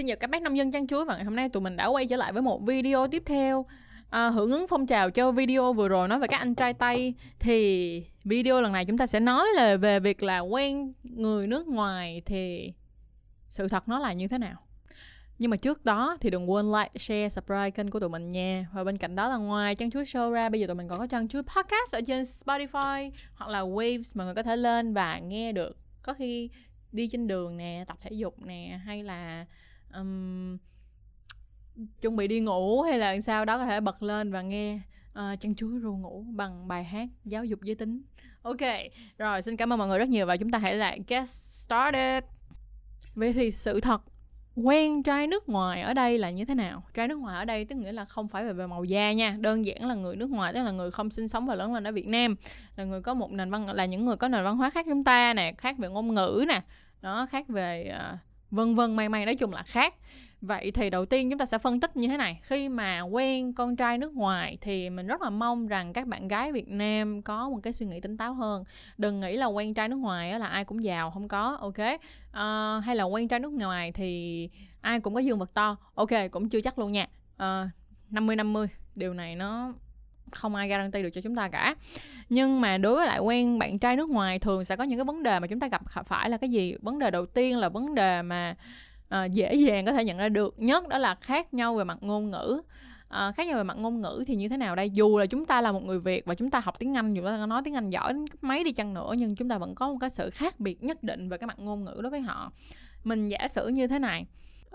xin chào các bác nông dân chăn chuối và ngày hôm nay tụi mình đã quay trở lại với một video tiếp theo. À, hưởng ứng phong trào cho video vừa rồi nói về các anh trai tây. Thì video lần này chúng ta sẽ nói là về việc là quen người nước ngoài thì sự thật nó là như thế nào. Nhưng mà trước đó thì đừng quên like, share, subscribe kênh của tụi mình nha. Và bên cạnh đó là ngoài Chăn Chuối Show ra Bây giờ tụi mình còn có Chăn Chuối Podcast ở trên Spotify Hoặc là Waves mà người có thể lên và nghe được. Có khi đi trên đường nè, tập thể dục nè Hay là um, chuẩn bị đi ngủ hay là sao đó có thể bật lên và nghe ờ, uh, chăn chuối ru ngủ bằng bài hát giáo dục giới tính. Ok rồi xin cảm ơn mọi người rất nhiều và chúng ta hãy lại get started. Vậy thì sự thật quen trai nước ngoài ở đây là như thế nào? Trai nước ngoài ở đây tức nghĩa là không phải về, về màu da nha đơn giản là người nước ngoài tức là người không sinh sống và lớn lên ở việt nam là người có một nền văn là những người có nền văn hóa khác chúng ta nè khác về ngôn ngữ nè nó khác về uh, vân vân may may nói chung là khác. Vậy thì đầu tiên chúng ta sẽ phân tích như thế này. Khi mà quen con trai nước ngoài thì mình rất là mong rằng các bạn gái việt nam có một cái suy nghĩ tỉnh táo hơn. Đừng nghĩ là quen trai nước ngoài là ai cũng giàu không có ok? À, hay là quen trai nước ngoài thì ai cũng có dương vật to ok cũng chưa chắc luôn nha. Ờ, năm mươi năm mươi điều này nó không ai guarantee được cho chúng ta cả. Nhưng mà đối với lại quen bạn trai nước ngoài thường sẽ có những cái vấn đề mà chúng ta gặp phải là cái gì? Vấn đề đầu tiên là vấn đề mà uh, dễ dàng có thể nhận ra được nhất đó là khác nhau về mặt ngôn ngữ. Uh, khác nhau về mặt ngôn ngữ thì như thế nào đây? Dù là chúng ta là một người việt và chúng ta học tiếng anh dù chúng ta nói tiếng anh giỏi đến cấp mấy đi chăng nữa nhưng chúng ta vẫn có một cái sự khác biệt nhất định về cái mặt ngôn ngữ đối với họ. Mình giả sử như thế này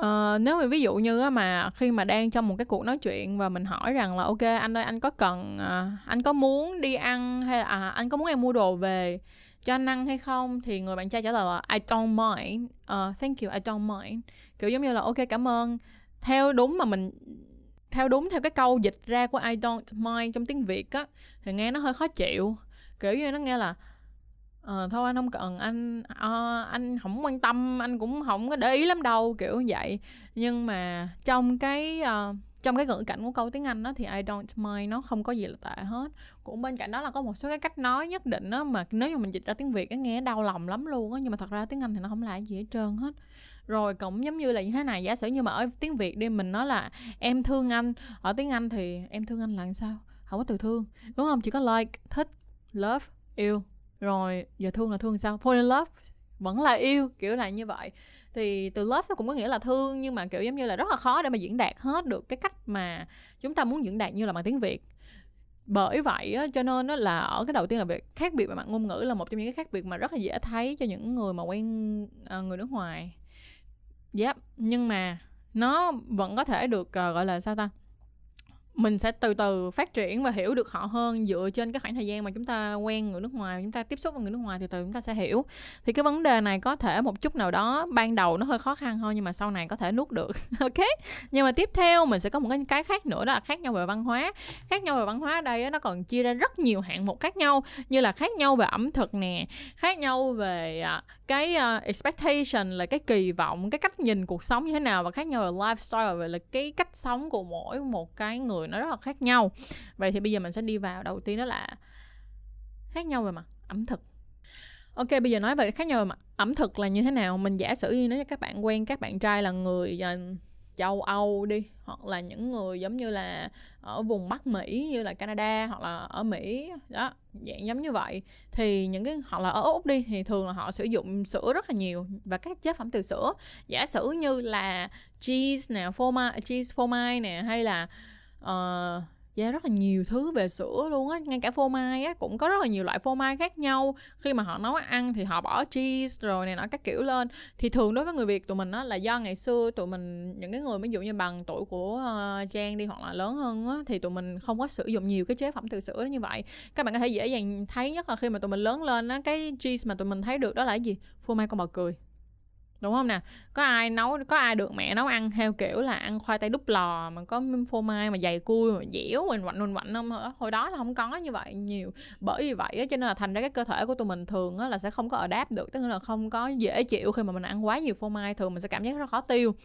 Uh, nếu mà ví dụ như mà khi mà đang trong một cái cuộc nói chuyện và mình hỏi rằng là ok anh ơi anh có cần uh, anh có muốn đi ăn hay là à, anh có muốn em mua đồ về cho anh ăn hay không? Thì người bạn trai trả lời là I don't mind. Uh, thank you I don't mind. Kiểu giống như là ok cảm ơn. Theo đúng mà mình theo đúng theo cái câu dịch ra của I don't mind trong tiếng Việt á thì nghe nó hơi khó chịu. Kiểu như nó nghe là ờ thôi anh không cần anh à, anh không quan tâm anh cũng không có để ý lắm đâu kiểu vậy. Nhưng mà trong cái uh, trong cái ngữ cảnh của câu tiếng Anh đó thì I don't mind nó không có gì là tệ hết. Cũng bên cạnh đó là có một số cái cách nói nhất định đó mà nếu như mình dịch ra tiếng Việt nó nghe đau lòng lắm luôn á nhưng mà thật ra tiếng Anh thì nó không là gì hết trơn hết. Rồi cũng giống như là như thế này giả sử như mà ở tiếng Việt đi mình nói là em thương anh. Ở tiếng Anh thì em thương anh là sao? Không có từ thương đúng không? Chỉ có like thích love yêu rồi giờ thương là thương sao? Fall in love vẫn là yêu kiểu là như vậy. Thì từ love nó cũng có nghĩa là thương nhưng mà kiểu giống như là rất là khó để mà diễn đạt hết được cái cách mà chúng ta muốn diễn đạt như là bằng tiếng việt. Bởi vậy á, cho nên á, là ở cái đầu tiên là việc khác biệt về mặt ngôn ngữ là một trong những cái khác biệt mà rất là dễ thấy cho những người mà quen à, người nước ngoài. Yep nhưng mà nó vẫn có thể được ờ, gọi là sao ta? Mình sẽ từ từ phát triển và hiểu được họ hơn dựa trên cái khoảng thời gian mà chúng ta quen người nước ngoài, chúng ta tiếp xúc với người nước ngoài thì từ chúng ta sẽ hiểu. Thì cái vấn đề này có thể một chút nào đó ban đầu nó hơi khó khăn thôi nhưng mà sau này có thể nuốt được. Ok? Nhưng mà tiếp theo mình sẽ có một cái cái khác nữa đó là khác nhau về văn hóa. Khác nhau về văn hóa ở đây nó còn chia ra rất nhiều hạng mục khác nhau, như là khác nhau về ẩm thực nè, khác nhau về à, cái à, expectation là cái kỳ vọng, cái cách nhìn cuộc sống như thế nào và khác nhau về lifestyle, về là cái cách sống của mỗi một cái người người nó rất là khác nhau. Vậy thì bây giờ mình sẽ đi vào, đầu tiên đó là khác nhau về mặt ẩm thực. Ok, bây giờ nói về khác nhau về mặt ẩm thực là như thế nào? Mình giả sử như nếu các bạn quen các bạn trai là người à, châu Âu đi, hoặc là những người giống như là ở vùng Bắc Mỹ như là Canada hoặc là ở Mỹ, đó, dạng giống như vậy, thì những cái, hoặc là ở Úc đi, thì thường là họ sử dụng sữa rất là nhiều và các chế phẩm từ sữa. Giả sử như là cheese nè, phô mai, cheese phô mai nè, hay là Ờ, uh, yeah, rất là nhiều thứ về sữa luôn á ngay cả phô mai á cũng có rất là nhiều loại phô mai khác nhau. Khi mà họ nấu ăn thì họ bỏ cheese rồi này nọ các kiểu lên. Thì thường đối với người việt tụi mình á là do ngày xưa tụi mình những cái người ví dụ như bằng tuổi của uh, trang đi hoặc là lớn hơn á thì tụi mình không có sử dụng nhiều cái chế phẩm từ sữa như vậy. Các bạn có thể dễ dàng thấy nhất là khi mà tụi mình lớn lên á cái cheese mà tụi mình thấy được đó là cái gì? Phô mai con bò cười đúng không nè? Có ai nấu có ai được mẹ nấu ăn theo kiểu là ăn khoai tây đúc lò mà có phô mai mà dày cui mà dẻo mình quạnh quỳnh quạnh không? Hồi đó là không có như vậy nhiều. Bởi vì vậy cho nên là thành ra cái cơ thể của tụi mình thường là sẽ không có ở đáp được tức là không có dễ chịu khi mà mình ăn quá nhiều phô mai thường mình sẽ cảm giác rất khó tiêu.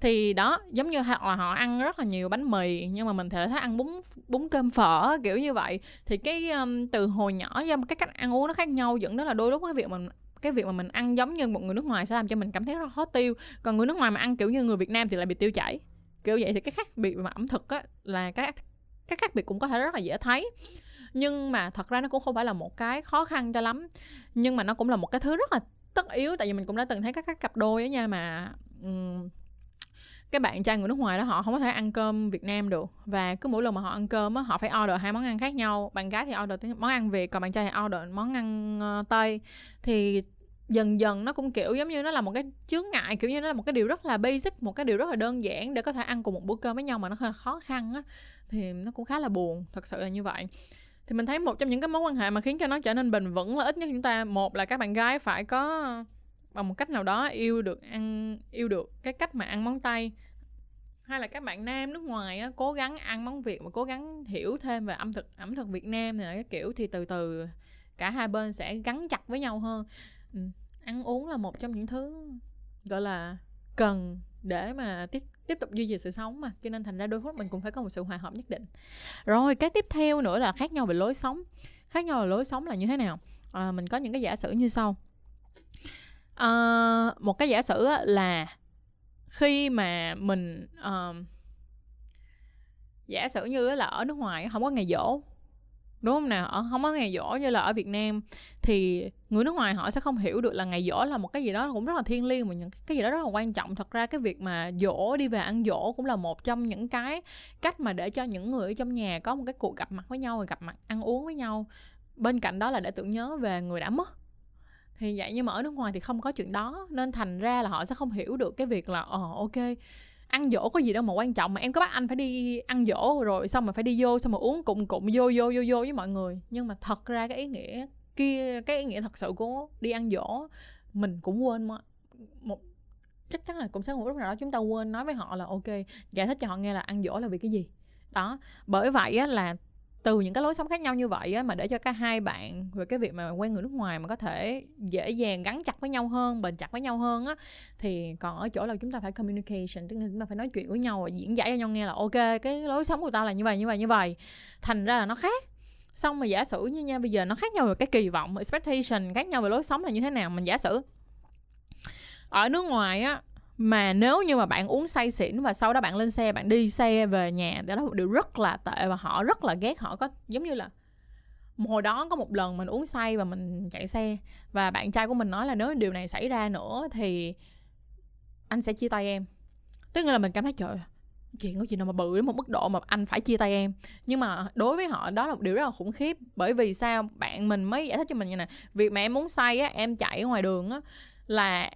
Thì đó giống như hoặc là họ ăn rất là nhiều bánh mì nhưng mà mình thể thấy ăn bún bún cơm phở kiểu như vậy. Thì cái um, từ hồi nhỏ do cái cách ăn uống nó khác nhau dẫn đến là đôi lúc cái việc mình cái việc mà mình ăn giống như một người nước ngoài sẽ làm cho mình cảm thấy rất khó tiêu. Còn người nước ngoài mà ăn kiểu như người Việt Nam thì lại bị tiêu chảy. Kiểu vậy thì cái khác biệt mà ẩm thực á là các các khác biệt cũng có thể rất là dễ thấy. Nhưng mà thật ra nó cũng không phải là một cái khó khăn cho lắm. Nhưng mà nó cũng là một cái thứ rất là tất yếu tại vì mình cũng đã từng thấy các, các cặp đôi á nha mà um, cái bạn trai người nước ngoài đó họ không có thể ăn cơm Việt Nam được. Và cứ mỗi lần mà họ ăn cơm á họ phải order hai món ăn khác nhau. Bạn gái thì order món ăn Việt còn bạn trai thì order món ăn uh, Tây. Thì dần dần nó cũng kiểu giống như nó là một cái chướng ngại kiểu như nó là một cái điều rất là basic một cái điều rất là đơn giản để có thể ăn cùng một bữa cơm với nhau mà nó hơi khó khăn á. Thì nó cũng khá là buồn thật sự là như vậy. Thì mình thấy một trong những cái mối quan hệ mà khiến cho nó trở nên bền vững là ít nhất chúng ta một là các bạn gái phải có bằng một cách nào đó yêu được ăn yêu được cái cách mà ăn món tây. Hay là các bạn nam nước ngoài á, cố gắng ăn món việt mà cố gắng hiểu thêm về ẩm thực ẩm thực việt nam này cái kiểu thì từ từ cả hai bên sẽ gắn chặt với nhau hơn. Ừ. ăn uống là một trong những thứ gọi là cần để mà tiếp tiếp tục duy trì sự sống mà. Cho nên thành ra đôi lúc mình cũng phải có một sự hòa hợp nhất định. Rồi cái tiếp theo nữa là khác nhau về lối sống. Khác nhau về lối sống là như thế nào? À, mình có những cái giả sử như sau uh, một cái giả sử là khi mà mình uh, giả sử như là ở nước ngoài không có ngày dỗ đúng không nào ở không có ngày dỗ như là ở Việt Nam thì người nước ngoài họ sẽ không hiểu được là ngày dỗ là một cái gì đó cũng rất là thiêng liêng mà những cái gì đó rất là quan trọng. Thật ra cái việc mà dỗ đi về ăn dỗ cũng là một trong những cái cách mà để cho những người ở trong nhà có một cái cuộc gặp mặt với nhau và gặp mặt ăn uống với nhau. Bên cạnh đó là để tưởng nhớ về người đã mất thì vậy nhưng mà ở nước ngoài thì không có chuyện đó nên thành ra là họ sẽ không hiểu được cái việc là ờ ok ăn dỗ có gì đâu mà quan trọng mà em có bắt anh phải đi ăn dỗ rồi xong mà phải đi vô xong mà uống cụm cụm vô vô vô vô với mọi người. Nhưng mà thật ra cái ý nghĩa kia cái ý nghĩa thật sự của đi ăn dỗ mình cũng quên mà một chắc chắn là cũng sẽ một lúc nào đó chúng ta quên nói với họ là ok giải thích cho họ nghe là ăn dỗ là vì cái gì. Đó bởi vậy á, là từ những cái lối sống khác nhau như vậy á, mà để cho cả hai bạn về cái việc mà quen người nước ngoài mà có thể dễ dàng gắn chặt với nhau hơn bền chặt với nhau hơn á thì còn ở chỗ là chúng ta phải communication tức là chúng ta phải nói chuyện với nhau và diễn giải cho nhau nghe là ok cái lối sống của tao là như vậy như vậy như vậy. Thành ra là nó khác. Xong mà giả sử như nha bây giờ nó khác nhau về cái kỳ vọng expectation khác nhau về lối sống là như thế nào mình giả sử ở nước ngoài á mà nếu như mà bạn uống say xỉn và sau đó bạn lên xe bạn đi xe về nhà đó là một điều rất là tệ và họ rất là ghét. Họ có giống như là hồi đó có một lần mình uống say và mình chạy xe và bạn trai của mình nói là nếu điều này xảy ra nữa thì anh sẽ chia tay em. Tức là mình cảm thấy trời chuyện có gì nào mà bự đến một mức độ mà anh phải chia tay em. Nhưng mà đối với họ đó là một điều rất là khủng khiếp. Bởi vì sao? Bạn mình mới giải thích cho mình như này, việc mà em muốn say á em chạy ở ngoài đường á là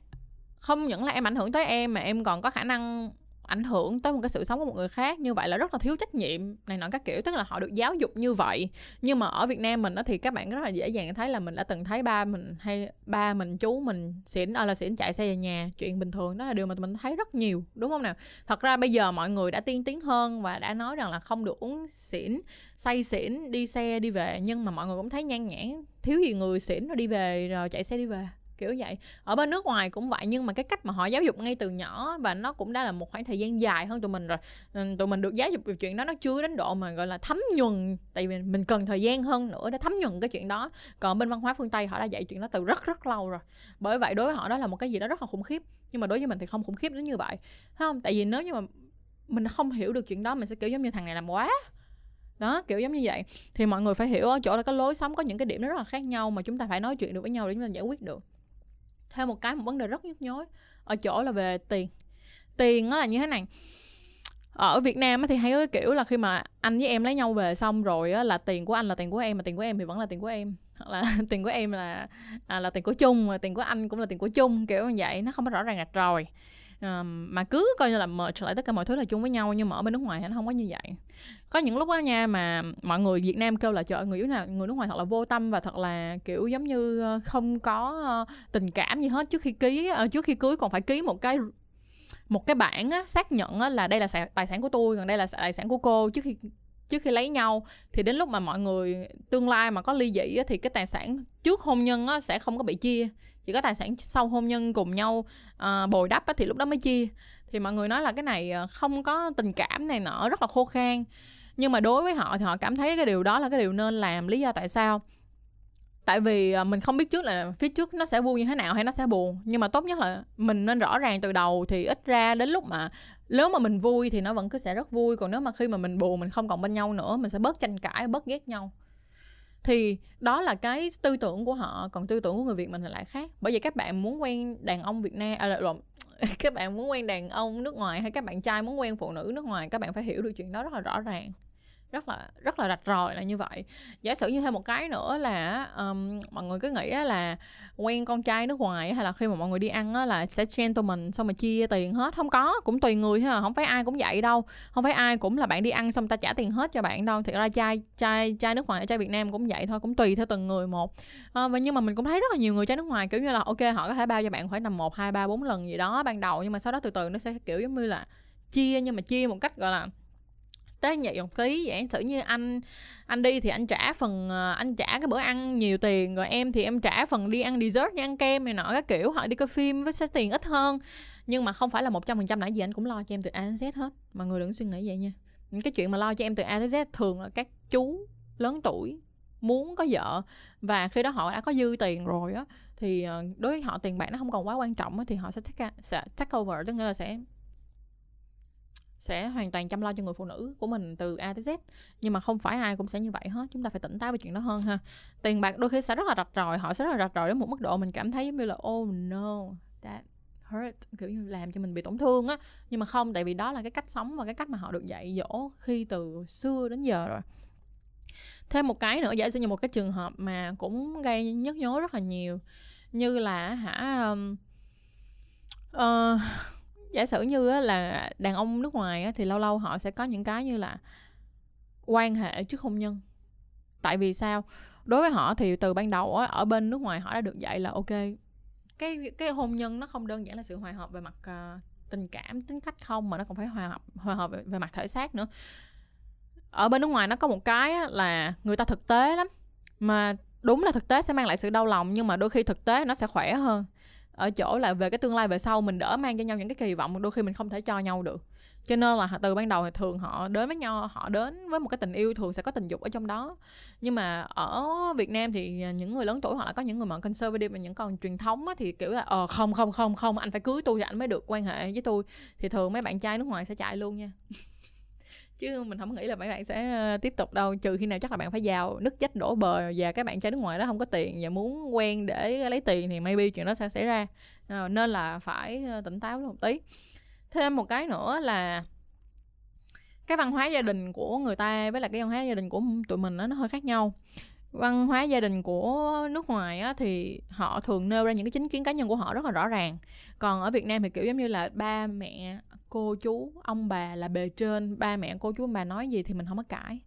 không những là em ảnh hưởng tới em mà em còn có khả năng ảnh hưởng tới một cái sự sống của một người khác. Như vậy là rất là thiếu trách nhiệm này nọ các kiểu. Tức là họ được giáo dục như vậy. Nhưng mà ở Việt Nam mình đó thì các bạn rất là dễ dàng thấy là mình đã từng thấy ba mình hay ba mình, chú mình xỉn ở là xỉn chạy xe về nhà. Chuyện bình thường đó là điều mà mình thấy rất nhiều, đúng không nào? Thật ra bây giờ mọi người đã tiên tiến hơn và đã nói rằng là không được uống xỉn, say xỉn, đi xe đi về. Nhưng mà mọi người cũng thấy nhan nhãn, thiếu gì người xỉn rồi đi về rồi chạy xe đi về kiểu vậy. Ở bên nước ngoài cũng vậy, nhưng mà cái cách mà họ giáo dục ngay từ nhỏ và nó cũng đã là một khoảng thời gian dài hơn tụi mình rồi. Ừ, tụi mình được giáo dục về chuyện đó, nó chưa đến độ mà, gọi là, thấm nhuần, tại vì mình cần thời gian hơn nữa để thấm nhuần cái chuyện đó. Còn bên văn hóa phương tây họ đã dạy chuyện đó từ rất rất lâu rồi. Bởi vậy đối với họ đó là một cái gì đó rất là khủng khiếp, nhưng mà đối với mình thì không khủng khiếp đến như vậy. Thấy không? Tại vì nếu như mà mình không hiểu được chuyện đó, mình sẽ kiểu giống như thằng này làm quá. Đó, kiểu giống như vậy. Thì mọi người phải hiểu ở chỗ là cái lối sống có những cái điểm nó rất là khác nhau mà chúng ta phải nói chuyện được với nhau để chúng ta giải quyết được thêm một cái một vấn đề rất nhức nhối ở chỗ là về tiền. Tiền nó là như thế này. Ở Việt Nam thì hay có cái kiểu là khi mà anh với em lấy nhau về xong rồi á, là tiền của anh là tiền của em mà tiền của em thì vẫn là tiền của em. Hoặc là tiền của em là à, là tiền của chung mà tiền của anh cũng là tiền của chung kiểu như vậy nó không có rõ ràng rạch rồi um, mà cứ coi như là merge lại tất cả mọi thứ là chung với nhau nhưng mà ở bên nước ngoài thì nó không có như vậy. Có những lúc đó nha mà mọi người Việt Nam kêu là trời người yếu nào người nước ngoài thật là vô tâm và thật là kiểu giống như ờ, không có ờ, tình cảm gì hết. Trước khi ký trước khi cưới còn phải ký một cái một cái bản á, xác nhận á, là đây là tài sản của tôi còn đây là tài sản của cô. Trước khi trước khi lấy nhau thì đến lúc mà mọi người tương lai mà có ly dị á, thì cái tài sản trước hôn nhân á, sẽ không có bị chia. Chỉ có tài sản sau hôn nhân cùng nhau à, bồi đắp á, thì lúc đó mới chia. Thì mọi người nói là cái này ờ, không có tình cảm này nọ rất là khô khan. Nhưng mà đối với họ thì họ cảm thấy cái điều đó là cái điều nên làm lý do tại sao tại vì à, mình không biết trước là phía trước nó sẽ vui như thế nào hay nó sẽ buồn. Nhưng mà tốt nhất là mình nên rõ ràng từ đầu thì ít ra đến lúc mà nếu mà mình vui thì nó vẫn cứ sẽ rất vui. Còn nếu mà khi mà mình buồn, mình không còn bên nhau nữa, mình sẽ bớt tranh cãi, bớt ghét nhau. Thì đó là cái tư tưởng của họ, còn tư tưởng của người việt mình là lại khác. Bởi vậy các bạn muốn quen đàn ông việt nam à lộn, các bạn muốn quen đàn ông nước ngoài hay các bạn trai muốn quen phụ nữ nước ngoài, các bạn phải hiểu được chuyện đó rất là rõ ràng rất là rất là rạch ròi là như vậy. Giả sử như thêm một cái nữa là um, mọi người cứ nghĩ là quen con trai nước ngoài hay là khi mà mọi người đi ăn á, là sẽ gentleman xong mà chia tiền hết. Không có cũng tùy người thôi à, không phải ai cũng vậy đâu. Không phải ai cũng là bạn đi ăn xong ta trả tiền hết cho bạn đâu. Thì ra trai trai trai nước ngoài trai việt nam cũng vậy thôi cũng tùy theo từng người một. À, nhưng mà mình cũng thấy rất là nhiều người trai nước ngoài kiểu như là ok họ có thể bao cho bạn khoảng tầm một hai ba bốn lần gì đó ban đầu nhưng mà sau đó từ từ nó sẽ kiểu giống như là chia nhưng mà chia một cách gọi là tế nhị một tí vậy sử như anh anh đi thì anh trả phần ờ, anh trả cái bữa ăn nhiều tiền rồi em thì em trả phần đi ăn dessert đi ăn kem này nọ các kiểu họ đi coi phim với sẽ tiền ít hơn. Nhưng mà không phải là một trăm phần trăm nãy gì anh cũng lo cho em từ A đến Z hết mà người đừng suy nghĩ vậy nha. Những cái chuyện mà lo cho em từ A đến Z thường là các chú lớn tuổi muốn có vợ và khi đó họ đã có dư tiền rồi á thì ờ, đối với họ tiền bạc nó không còn quá quan trọng á, thì họ sẽ take, sẽ take over tức nghĩa là sẽ sẽ hoàn toàn chăm lo cho người phụ nữ của mình từ A tới Z. Nhưng mà không phải ai cũng sẽ như vậy hết chúng ta phải tỉnh táo về chuyện đó hơn ha. Tiền bạc đôi khi sẽ rất là rạch ròi họ sẽ rất là rạch ròi đến một mức độ mình cảm thấy giống như là oh no that hurt. Kiểu như làm cho mình bị tổn thương á. Nhưng mà không tại vì đó là cái cách sống và cái cách mà họ được dạy dỗ khi từ xưa đến giờ rồi. Thêm một cái nữa giả sử như một cái trường hợp mà cũng gây nhức nhối rất là nhiều như là hả um, uh, giả sử như là đàn ông nước ngoài thì lâu lâu họ sẽ có những cái như là quan hệ trước hôn nhân. Tại vì sao? Đối với họ thì từ ban đầu ở bên nước ngoài họ đã được dạy là ok cái cái hôn nhân nó không đơn giản là sự hòa hợp về mặt uh, tình cảm tính cách không mà nó còn phải hòa hợp hòa hợp về, về mặt thể xác nữa. Ở bên nước ngoài nó có một cái là người ta thực tế lắm mà đúng là thực tế sẽ mang lại sự đau lòng nhưng mà đôi khi thực tế nó sẽ khỏe hơn ở chỗ là về cái tương lai về sau mình đỡ mang cho nhau những cái kỳ vọng đôi khi mình không thể cho nhau được. Cho nên là từ ban đầu thì thường họ đến với nhau họ đến với một cái tình yêu thường sẽ có tình dục ở trong đó. Nhưng mà ở Việt Nam thì những người lớn tuổi hoặc là có những người mà conservative và những con truyền thống á, thì kiểu là ờ không không không không anh phải cưới tôi thì anh mới được quan hệ với tôi. Thì thường mấy bạn trai nước ngoài sẽ chạy luôn nha chứ mình không nghĩ là mấy bạn sẽ ờ, tiếp tục đâu trừ khi nào chắc là bạn phải giàu nứt chết đổ bờ và các bạn trai nước ngoài đó không có tiền và muốn quen để lấy tiền thì maybe chuyện đó sẽ xảy ra. Ờ, nên là phải ờ, tỉnh táo một tí. Thêm một cái nữa là cái văn hóa gia đình của người ta với lại cái văn hóa gia đình của tụi mình đó, nó hơi khác nhau văn hóa gia đình của nước ngoài á, thì họ thường nêu ra những cái chính kiến cá nhân của họ rất là rõ ràng. Còn ở Việt Nam thì kiểu giống như là ba mẹ cô chú ông bà là bề trên ba mẹ cô chú ông bà nói gì thì mình không có cãi.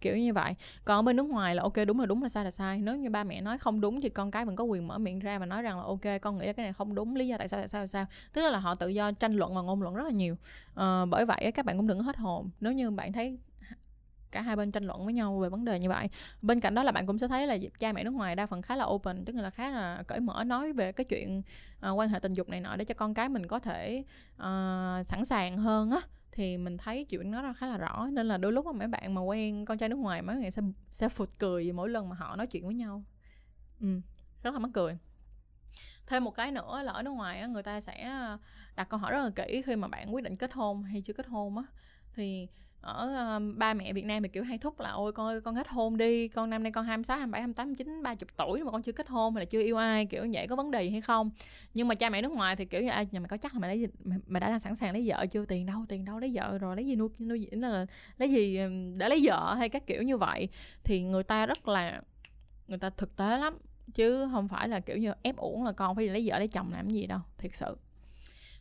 Kiểu như vậy. Còn ở bên nước ngoài là ok đúng là đúng là sai là sai. Nếu như ba mẹ nói không đúng thì con cái vẫn có quyền mở miệng ra và nói rằng là ok con nghĩ cái này không đúng lý do tại sao tại sao tại sao. Tức là họ tự do tranh luận và ngôn luận rất là nhiều. À, bởi vậy các bạn cũng đừng hết hồn. Nếu như bạn thấy cả hai bên tranh luận với nhau về vấn đề như vậy. Bên cạnh đó là bạn cũng sẽ thấy là cha mẹ nước ngoài đa phần khá là open tức là khá là cởi mở nói về cái chuyện uh, quan hệ tình dục này nọ để cho con cái mình có thể uh, sẵn sàng hơn á. Thì mình thấy chuyện nó khá là rõ nên là đôi lúc mà mấy bạn mà quen con trai nước ngoài mấy người sẽ sẽ phụt cười mỗi lần mà họ nói chuyện với nhau. Ừ, rất là mắc cười. Thêm một cái nữa là ở nước ngoài người ta sẽ đặt câu hỏi rất là kỹ khi mà bạn quyết định kết hôn hay chưa kết hôn á. Thì ở um, ba mẹ Việt Nam thì kiểu hay thúc là ôi con ơi con kết hôn đi con năm nay con 26, 27, 28, 29, 30 tuổi mà con chưa kết hôn hay là chưa yêu ai kiểu vậy có vấn đề gì hay không? Nhưng mà cha mẹ nước ngoài thì kiểu như ai nhà mày có chắc là mày lấy mày, mày đã sẵn sàng lấy vợ chưa? Tiền đâu tiền đâu lấy vợ rồi lấy gì nuôi nuôi gì là lấy gì ờ, để lấy vợ? hay các kiểu như vậy. Thì người ta rất là người ta thực tế lắm chứ không phải là kiểu như ép uổng là con phải lấy vợ lấy chồng làm gì đâu thiệt sự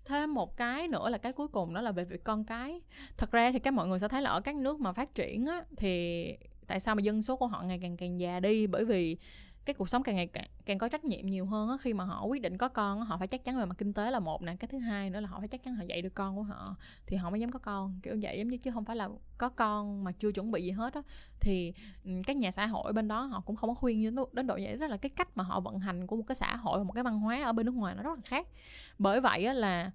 thêm một cái nữa là cái cuối cùng đó là về việc con cái. Thật ra thì các mọi người sẽ thấy là ở các nước mà phát triển á, thì tại sao mà dân số của họ ngày càng càng già đi? Bởi vì cái cuộc sống càng ngày càng, càng có trách nhiệm nhiều hơn á khi mà họ quyết định có con họ phải chắc chắn về mặt kinh tế là một nè cái thứ hai nữa là họ phải chắc chắn họ dạy được con của họ thì họ mới dám có con kiểu vậy giống như chứ không phải là có con mà chưa chuẩn bị gì hết á. Thì các nhà xã hội bên đó họ cũng không có khuyên đến, đến độ vậy đó là cái cách mà họ vận hành của một cái xã hội một cái văn hóa ở bên nước ngoài nó rất là khác. Bởi vậy á là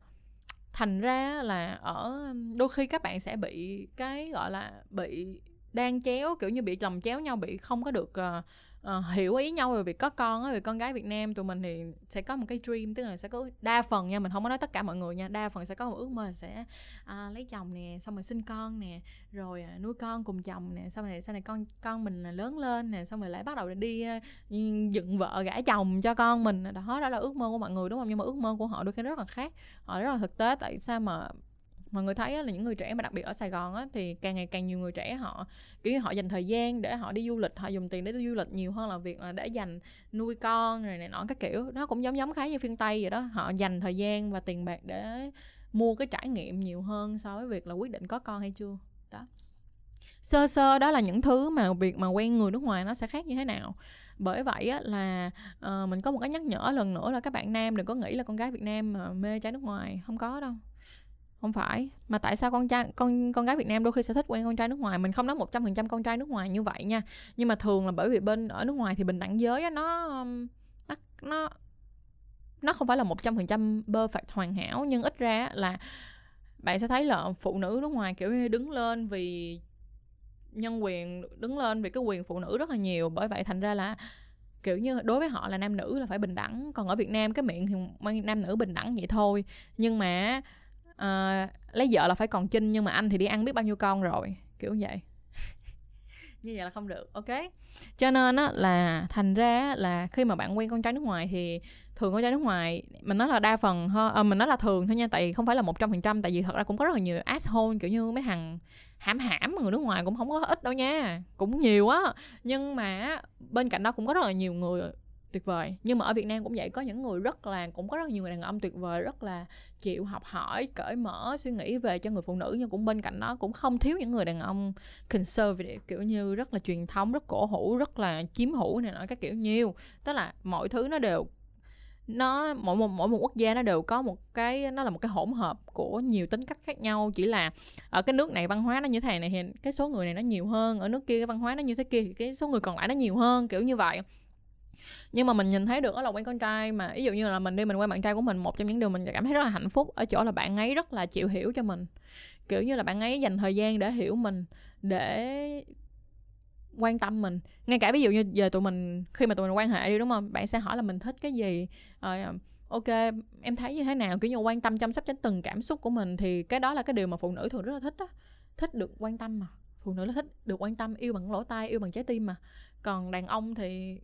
thành ra là ở đôi khi các bạn sẽ bị cái gọi là bị đang chéo kiểu như bị chồng chéo nhau bị không có được uh, uh, hiểu ý nhau về việc có con á về con gái Việt Nam tụi mình thì sẽ có một cái dream tức là sẽ có đa phần nha mình không có nói tất cả mọi người nha đa phần sẽ có một ước mơ sẽ uh, lấy chồng nè xong rồi sinh con nè rồi uh, nuôi con cùng chồng nè xong rồi sau này con con mình à, lớn lên nè xong rồi lại bắt đầu đi uh, dựng vợ gả chồng cho con mình. Đó đó là ước mơ của mọi người đúng không? Nhưng mà ước mơ của họ đôi khi rất là khác họ rất là thực tế tại sao mà mọi người thấy là những người trẻ mà đặc biệt ở Sài Gòn á, thì càng ngày càng nhiều người trẻ họ kiểu như họ dành thời gian để họ đi du lịch họ dùng tiền để đi du lịch nhiều hơn là việc là để dành nuôi con rồi này nọ các kiểu. Nó cũng giống giống khá như phiên Tây vậy đó họ dành thời gian và tiền bạc để mua cái trải nghiệm nhiều hơn so với việc là quyết định có con hay chưa. Đó. Sơ sơ đó là những thứ mà việc mà quen người nước ngoài nó sẽ khác như thế nào. Bởi vậy á, là uh, mình có một cái nhắc nhở lần nữa là các bạn nam đừng có nghĩ là con gái Việt Nam mà mê trái nước ngoài. Không có đâu không phải. Mà tại sao con trai con con gái Việt Nam đôi khi sẽ thích quen con trai nước ngoài? Mình không nói một trăm phần trăm con trai nước ngoài như vậy nha. Nhưng mà thường là bởi vì bên ở nước ngoài thì bình đẳng giới á, nó um, nó nó nó không phải là một trăm phần trăm perfect hoàn hảo. Nhưng ít ra là bạn sẽ thấy là phụ nữ nước ngoài kiểu như đứng lên vì nhân quyền đứng lên vì cái quyền phụ nữ rất là nhiều. Bởi vậy thành ra là kiểu như đối với họ là nam nữ là phải bình đẳng. Còn ở Việt Nam cái miệng thì nam nữ bình đẳng vậy thôi. Nhưng mà uh, lấy vợ là phải còn chinh nhưng mà anh thì đi ăn biết bao nhiêu con rồi kiểu vậy. Như vậy là không được ok. Cho nên á là thành ra là khi mà bạn quen con trai nước ngoài thì thường con trai nước ngoài mình nói là đa phần hơn à, mình nói là thường thôi nha tại vì không phải là một trăm phần trăm tại vì thật ra cũng có rất là nhiều asshole kiểu như mấy thằng hãm hãm người nước ngoài cũng không có ít đâu nha cũng nhiều á. Nhưng mà bên cạnh đó cũng có rất là nhiều người tuyệt vời. Nhưng mà ở Việt Nam cũng vậy, có những người rất là, cũng có rất nhiều người đàn ông tuyệt vời, rất là chịu học hỏi, cởi mở, suy nghĩ về cho người phụ nữ, nhưng cũng bên cạnh đó cũng không thiếu những người đàn ông conservative, kiểu như rất là truyền thống, rất cổ hủ, rất là chiếm hữu này nọ các kiểu nhiều. Tức là mọi thứ nó đều, nó, mỗi một mỗi một quốc gia nó đều có một cái, nó là một cái hỗn hợp của nhiều tính cách khác nhau. Chỉ là ở cái nước này văn hóa nó như thế này thì cái số người này nó nhiều hơn, ở nước kia cái văn hóa nó như thế kia thì cái số người còn lại nó nhiều hơn, kiểu như vậy nhưng mà mình nhìn thấy được đó là quen con trai mà, ví dụ như là mình đi mình quen bạn trai của mình, một trong những điều mình cảm thấy rất là hạnh phúc ở chỗ là bạn ấy rất là chịu hiểu cho mình. Kiểu như là bạn ấy dành thời gian để hiểu mình, để quan tâm mình. Ngay cả ví dụ như giờ tụi mình, khi mà tụi mình quan hệ đi, đúng không? Bạn sẽ hỏi là mình thích cái gì? Rồi ok, em thấy như thế nào? Kiểu như quan tâm, chăm sóc đến từng cảm xúc của mình thì cái đó là cái điều mà phụ nữ thường rất là thích đó thích được quan tâm mà. Phụ nữ là thích được quan tâm, yêu bằng lỗ tai, yêu bằng trái tim mà. Còn đàn ông thì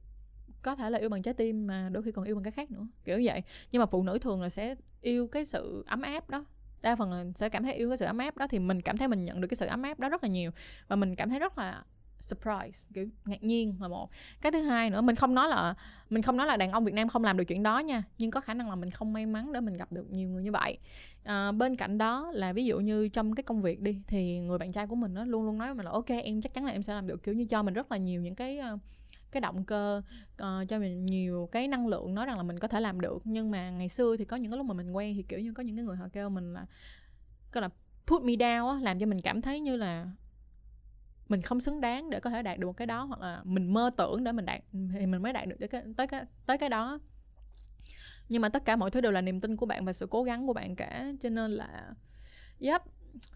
có thể là yêu bằng trái tim mà đôi khi còn yêu bằng cái khác nữa kiểu vậy. Nhưng mà phụ nữ thường là sẽ yêu cái sự ấm áp đó. Đa phần là sẽ cảm thấy yêu cái sự ấm áp đó thì mình cảm thấy mình nhận được cái sự ấm áp đó rất là nhiều. Và mình cảm thấy rất là surprise kiểu ngạc nhiên là một. Cái thứ hai nữa mình không nói là mình không nói là đàn ông Việt Nam không làm được chuyện đó nha nhưng có khả năng là mình không may mắn để mình gặp được nhiều người như vậy. À, bên cạnh đó là ví dụ như trong cái công việc đi thì người bạn trai của mình nó luôn luôn nói với mình là ok em chắc chắn là em sẽ làm được kiểu như cho mình rất là nhiều những cái uh, cái động cơ uh, cho mình nhiều cái năng lượng nói rằng là mình có thể làm được. Nhưng mà ngày xưa thì có những cái lúc mà mình quen thì kiểu như có những cái người họ kêu mình là gọi là put me down á làm cho mình cảm thấy như là mình không xứng đáng để có thể đạt được cái đó hoặc là mình mơ tưởng để mình đạt thì mình mới đạt được tới cái tới cái tới cái đó. Nhưng mà tất cả mọi thứ đều là niềm tin của bạn và sự cố gắng của bạn cả. Cho nên là yep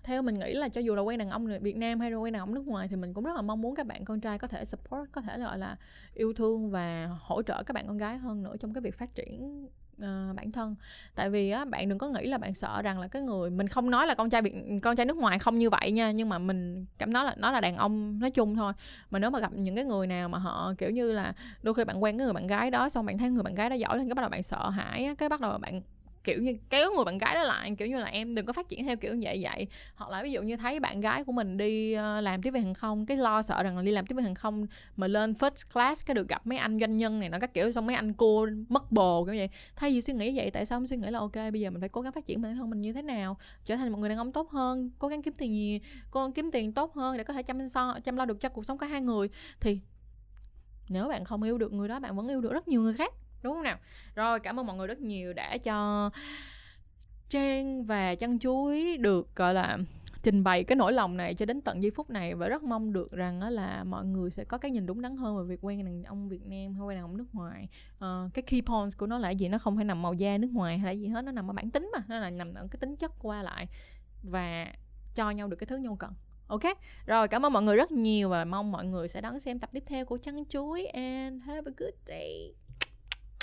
theo mình nghĩ là cho dù là quen đàn ông Việt Nam hay là quen đàn ông nước ngoài thì mình cũng rất là mong muốn các bạn con trai có thể support có thể gọi là yêu thương và hỗ trợ các bạn con gái hơn nữa trong cái việc phát triển uh, bản thân. Tại vì á bạn đừng có nghĩ là bạn sợ rằng là cái người mình không nói là con trai việt con trai nước ngoài không như vậy nha nhưng mà mình cảm nói là nó là đàn ông nói chung thôi. Mà nếu mà gặp những cái người nào mà họ kiểu như là đôi khi bạn quen cái người bạn gái đó xong bạn thấy người bạn gái đó giỏi lên cái bắt đầu bạn sợ hãi á, cái bắt đầu bạn kiểu như kéo người bạn gái đó lại kiểu như là, em đừng có phát triển theo kiểu như vậy vậy. Hoặc là ví dụ như thấy bạn gái của mình đi ờ, làm tiếp viên hàng không, cái lo sợ rằng là đi làm tiếp viên hàng không mà lên first class cái được gặp mấy anh doanh nhân này nó các kiểu, xong mấy anh cô mất bồ, kiểu vậy. Thay vì suy nghĩ vậy, tại sao không suy nghĩ là, ok, bây giờ mình phải cố gắng phát triển bản thân mình như thế nào, trở thành một người đàn ông tốt hơn, cố gắng kiếm tiền nhiều cố gắng kiếm tiền tốt hơn để có thể chăm so, chăm lo được cho cuộc sống cả hai người? Thì nếu bạn không yêu được người đó, bạn vẫn yêu được rất nhiều người khác đúng không nào? Rồi cảm ơn mọi người rất nhiều đã cho trang và chăn chuối được gọi là trình bày cái nỗi lòng này cho đến tận giây phút này. Và rất mong được rằng là mọi người sẽ có cái nhìn đúng đắn hơn về việc quen đàn ông Việt Nam hay quen đàn ông nước ngoài. Uh, cái key points của nó là gì? Nó không phải nằm màu da nước ngoài hay là gì hết nó nằm ở bản tính mà nó là nằm ở cái tính chất qua lại và cho nhau được cái thứ nhau cần. Ok? Rồi cảm ơn mọi người rất nhiều và mong mọi người sẽ đón xem tập tiếp theo của chăn chuối. And have a good day.